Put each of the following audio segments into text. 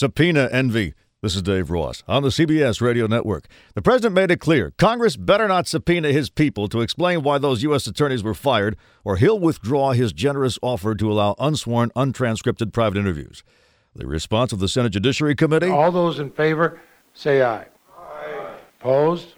Subpoena envy. This is Dave Ross on the CBS radio network. The president made it clear Congress better not subpoena his people to explain why those U.S. attorneys were fired, or he'll withdraw his generous offer to allow unsworn, untranscripted private interviews. The response of the Senate Judiciary Committee? All those in favor say aye. Aye. Opposed?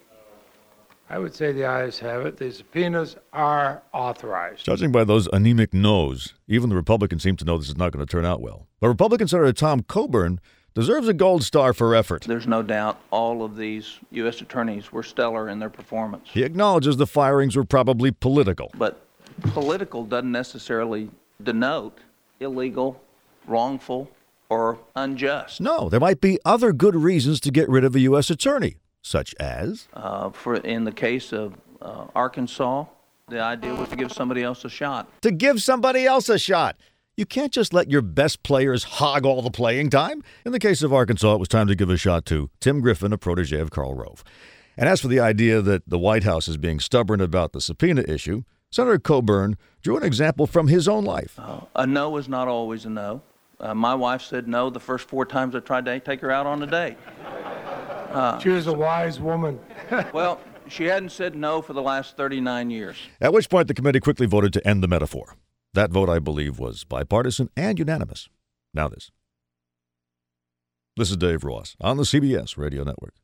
I would say the ayes have it. The subpoenas are authorized. Judging by those anemic no's, even the Republicans seem to know this is not going to turn out well. But Republican Senator Tom Coburn deserves a gold star for effort. There's no doubt all of these U.S. attorneys were stellar in their performance. He acknowledges the firings were probably political. But political doesn't necessarily denote illegal, wrongful, or unjust. No, there might be other good reasons to get rid of a U.S. attorney such as? Uh, for in the case of uh, Arkansas, the idea was to give somebody else a shot. To give somebody else a shot. You can't just let your best players hog all the playing time. In the case of Arkansas, it was time to give a shot to Tim Griffin, a protege of Karl Rove. And as for the idea that the White House is being stubborn about the subpoena issue, Senator Coburn drew an example from his own life. Uh, a no is not always a no. Uh, my wife said no the first four times I tried to take her out on a date. Uh, she was a wise woman. well, she hadn't said no for the last 39 years. At which point the committee quickly voted to end the metaphor. That vote, I believe, was bipartisan and unanimous. Now, this. This is Dave Ross on the CBS Radio Network.